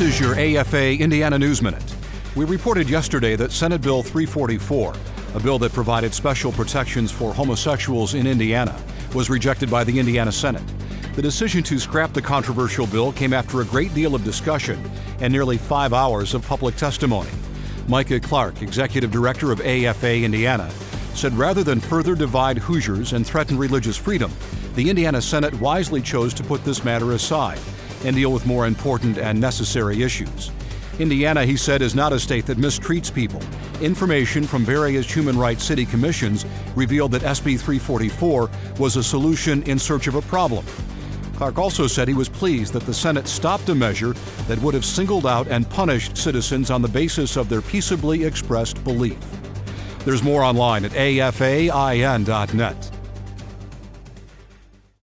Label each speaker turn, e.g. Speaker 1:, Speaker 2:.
Speaker 1: This is your AFA Indiana News Minute. We reported yesterday that Senate Bill 344, a bill that provided special protections for homosexuals in Indiana, was rejected by the Indiana Senate. The decision to scrap the controversial bill came after a great deal of discussion and nearly five hours of public testimony. Micah Clark, executive director of AFA Indiana, said rather than further divide Hoosiers and threaten religious freedom, the Indiana Senate wisely chose to put this matter aside and deal with more important and necessary issues. Indiana, he said, is not a state that mistreats people. Information from various human rights city commissions revealed that SB 344 was a solution in search of a problem. Clark also said he was pleased that the Senate stopped a measure that would have singled out and punished citizens on the basis of their peaceably expressed belief. There's more online at afain.net.